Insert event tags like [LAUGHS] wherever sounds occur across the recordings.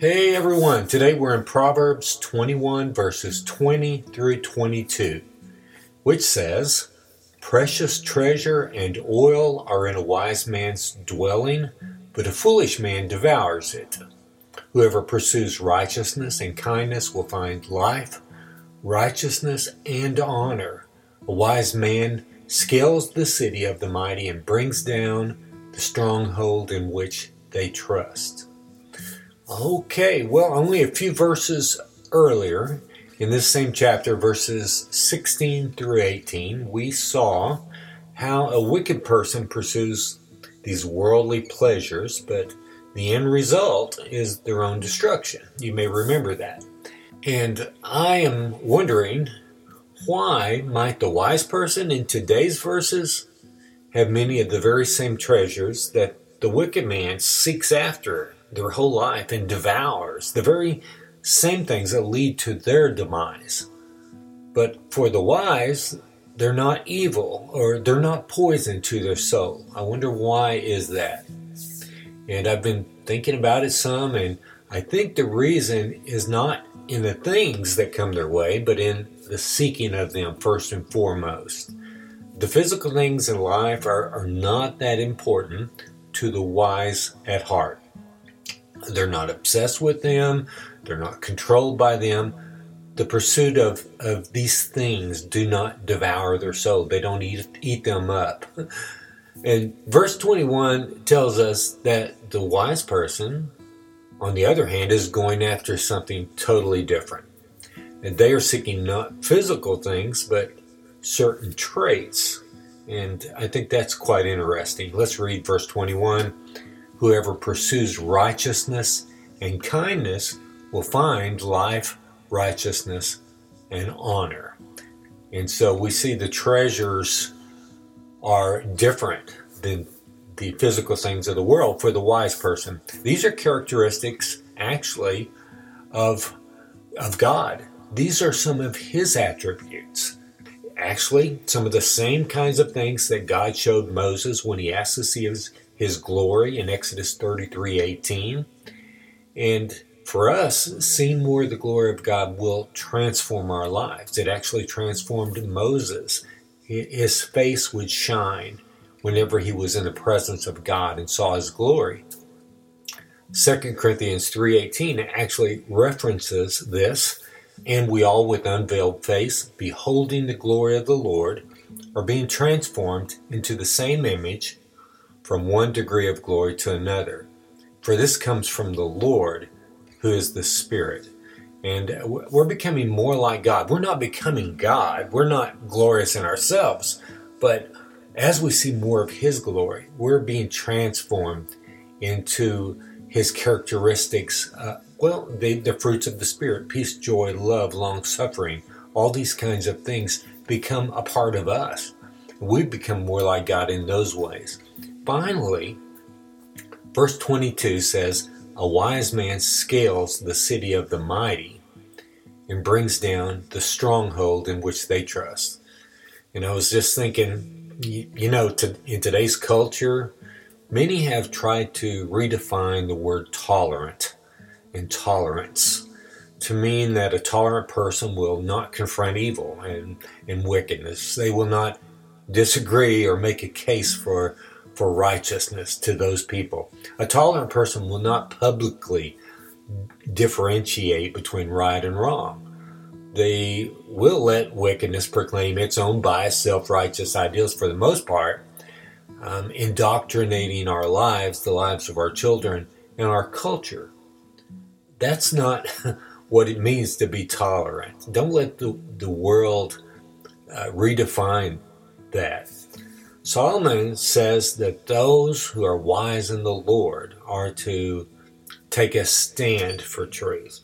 Hey everyone, today we're in Proverbs 21 verses 20 through 22, which says, Precious treasure and oil are in a wise man's dwelling, but a foolish man devours it. Whoever pursues righteousness and kindness will find life, righteousness, and honor. A wise man scales the city of the mighty and brings down the stronghold in which they trust. Okay, well, only a few verses earlier in this same chapter, verses 16 through 18, we saw how a wicked person pursues these worldly pleasures, but the end result is their own destruction. You may remember that. And I am wondering why might the wise person in today's verses have many of the very same treasures that the wicked man seeks after their whole life and devours the very same things that lead to their demise. But for the wise, they're not evil or they're not poison to their soul. I wonder why is that? And I've been thinking about it some and I think the reason is not in the things that come their way, but in the seeking of them first and foremost. The physical things in life are, are not that important to the wise at heart. They're not obsessed with them, they're not controlled by them. The pursuit of, of these things do not devour their soul, they don't eat, eat them up. And verse 21 tells us that the wise person, on the other hand, is going after something totally different. And they are seeking not physical things, but certain traits. And I think that's quite interesting. Let's read verse 21. Whoever pursues righteousness and kindness will find life, righteousness, and honor. And so we see the treasures are different than the physical things of the world for the wise person. These are characteristics actually of of God. These are some of his attributes. Actually, some of the same kinds of things that God showed Moses when he asked to see his his glory in Exodus 33:18. And for us, seeing more of the glory of God will transform our lives. It actually transformed Moses. His face would shine whenever he was in the presence of God and saw his glory. 2 Corinthians 3:18 actually references this, and we all with unveiled face, beholding the glory of the Lord, are being transformed into the same image from one degree of glory to another. For this comes from the Lord, who is the Spirit. And we're becoming more like God. We're not becoming God. We're not glorious in ourselves. But as we see more of His glory, we're being transformed into His characteristics. Uh, well, the, the fruits of the Spirit peace, joy, love, long suffering, all these kinds of things become a part of us. We become more like God in those ways finally, verse 22 says, A wise man scales the city of the mighty and brings down the stronghold in which they trust. And I was just thinking, you, you know, to, in today's culture, many have tried to redefine the word tolerant and tolerance to mean that a tolerant person will not confront evil and, and wickedness. They will not disagree or make a case for for righteousness to those people. A tolerant person will not publicly differentiate between right and wrong. They will let wickedness proclaim its own biased, self righteous ideals for the most part, um, indoctrinating our lives, the lives of our children, and our culture. That's not [LAUGHS] what it means to be tolerant. Don't let the, the world uh, redefine that. Solomon says that those who are wise in the Lord are to take a stand for truth.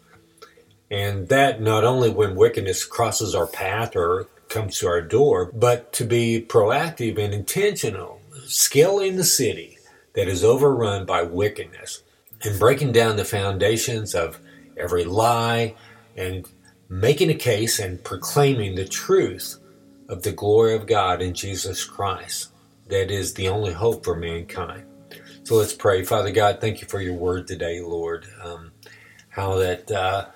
And that not only when wickedness crosses our path or comes to our door, but to be proactive and intentional, scaling the city that is overrun by wickedness and breaking down the foundations of every lie and making a case and proclaiming the truth of the glory of God in Jesus Christ that is the only hope for mankind. So let's pray. Father God, thank you for your word today, Lord. Um, how that uh,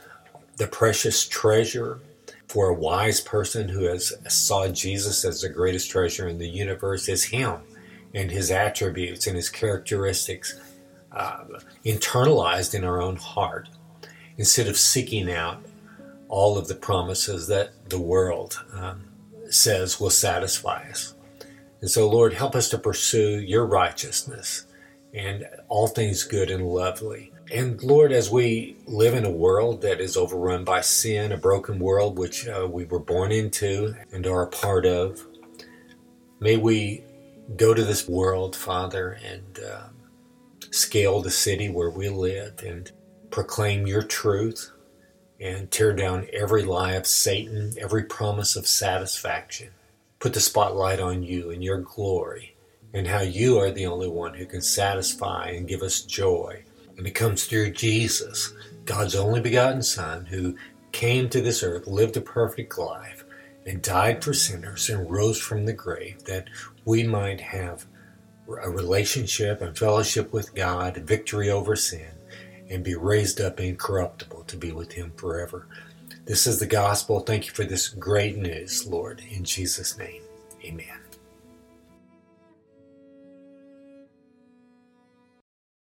the precious treasure for a wise person who has saw Jesus as the greatest treasure in the universe is Him and His attributes and His characteristics uh, internalized in our own heart instead of seeking out all of the promises that the world um, says will satisfy us. And so, Lord, help us to pursue your righteousness and all things good and lovely. And Lord, as we live in a world that is overrun by sin, a broken world which uh, we were born into and are a part of, may we go to this world, Father, and uh, scale the city where we live and proclaim your truth and tear down every lie of Satan, every promise of satisfaction. Put the spotlight on you and your glory and how you are the only one who can satisfy and give us joy. And it comes through Jesus, God's only begotten Son, who came to this earth, lived a perfect life, and died for sinners and rose from the grave that we might have a relationship and fellowship with God, victory over sin, and be raised up incorruptible to be with Him forever. This is the gospel. Thank you for this great news, Lord. In Jesus' name, amen.